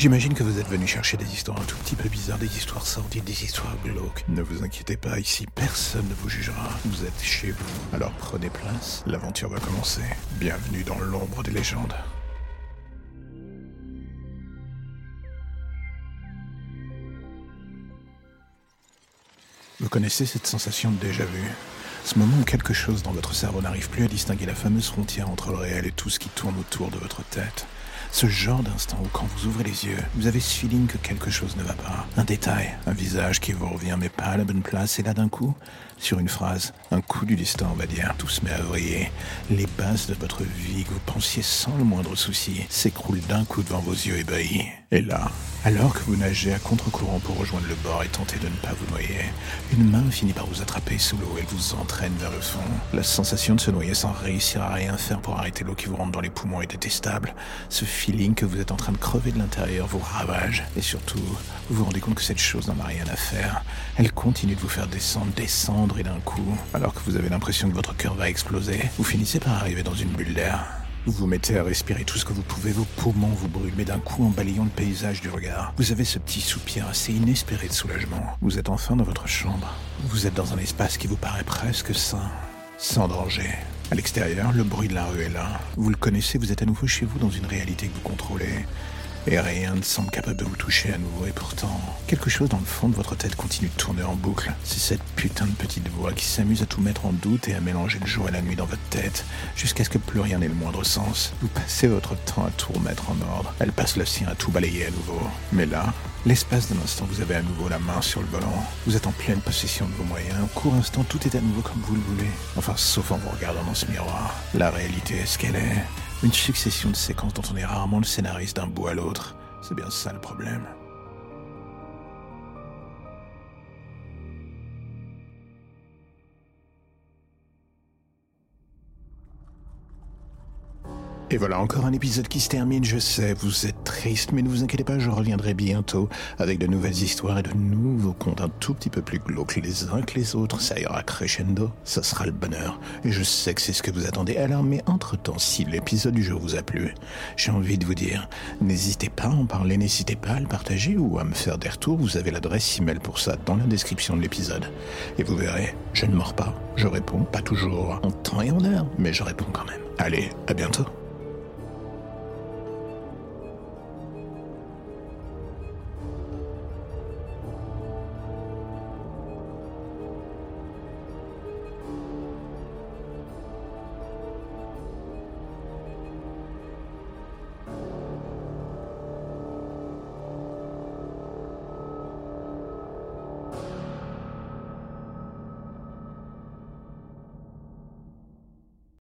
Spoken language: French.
J'imagine que vous êtes venu chercher des histoires un tout petit peu bizarres, des histoires sordides, des histoires glauques. Ne vous inquiétez pas, ici personne ne vous jugera. Vous êtes chez vous. Alors prenez place, l'aventure va commencer. Bienvenue dans l'ombre des légendes. Vous connaissez cette sensation de déjà-vu Ce moment où quelque chose dans votre cerveau n'arrive plus à distinguer la fameuse frontière entre le réel et tout ce qui tourne autour de votre tête. Ce genre d'instant où quand vous ouvrez les yeux, vous avez ce feeling que quelque chose ne va pas. Un détail, un visage qui vous revient mais pas à la bonne place et là d'un coup, sur une phrase, un coup du destin on va dire, tout se met à vriller. Les bases de votre vie que vous pensiez sans le moindre souci s'écroulent d'un coup devant vos yeux ébahis. Et là, alors que vous nagez à contre-courant pour rejoindre le bord et tenter de ne pas vous noyer, une main finit par vous attraper sous l'eau et vous entraîne vers le fond. La sensation de se noyer sans réussir à rien faire pour arrêter l'eau qui vous rentre dans les poumons est détestable. Ce feeling que vous êtes en train de crever de l'intérieur vous ravage. Et surtout, vous vous rendez compte que cette chose n'en a rien à faire. Elle continue de vous faire descendre, descendre et d'un coup, alors que vous avez l'impression que votre cœur va exploser, vous finissez par arriver dans une bulle d'air. Vous vous mettez à respirer tout ce que vous pouvez, vos poumons vous brûlent, mais d'un coup, en balayant le paysage du regard, vous avez ce petit soupir assez inespéré de soulagement. Vous êtes enfin dans votre chambre. Vous êtes dans un espace qui vous paraît presque sain, sans danger. À l'extérieur, le bruit de la rue est là. Vous le connaissez, vous êtes à nouveau chez vous dans une réalité que vous contrôlez. Et rien ne semble capable de vous toucher à nouveau. Et pourtant, quelque chose dans le fond de votre tête continue de tourner en boucle. C'est cette putain de petite voix qui s'amuse à tout mettre en doute et à mélanger le jour et la nuit dans votre tête, jusqu'à ce que plus rien n'ait le moindre sens. Vous passez votre temps à tout remettre en ordre. Elle passe le sien à tout balayer à nouveau. Mais là, L'espace d'un instant, vous avez à nouveau la main sur le volant. Vous êtes en pleine possession de vos moyens. Au court instant, tout est à nouveau comme vous le voulez. Enfin, sauf en vous regardant dans ce miroir. La réalité est ce qu'elle est. Une succession de séquences dont on est rarement le scénariste d'un bout à l'autre. C'est bien ça le problème. Et voilà encore un épisode qui se termine, je sais, vous êtes triste, mais ne vous inquiétez pas, je reviendrai bientôt avec de nouvelles histoires et de nouveaux contes un tout petit peu plus glauques les uns que les autres, ça ira crescendo, ça sera le bonheur, et je sais que c'est ce que vous attendez. Alors, mais entre-temps, si l'épisode du jour vous a plu, j'ai envie de vous dire, n'hésitez pas à en parler, n'hésitez pas à le partager ou à me faire des retours, vous avez l'adresse email pour ça dans la description de l'épisode. Et vous verrez, je ne mords pas, je réponds, pas toujours en temps et en heure, mais je réponds quand même. Allez, à bientôt.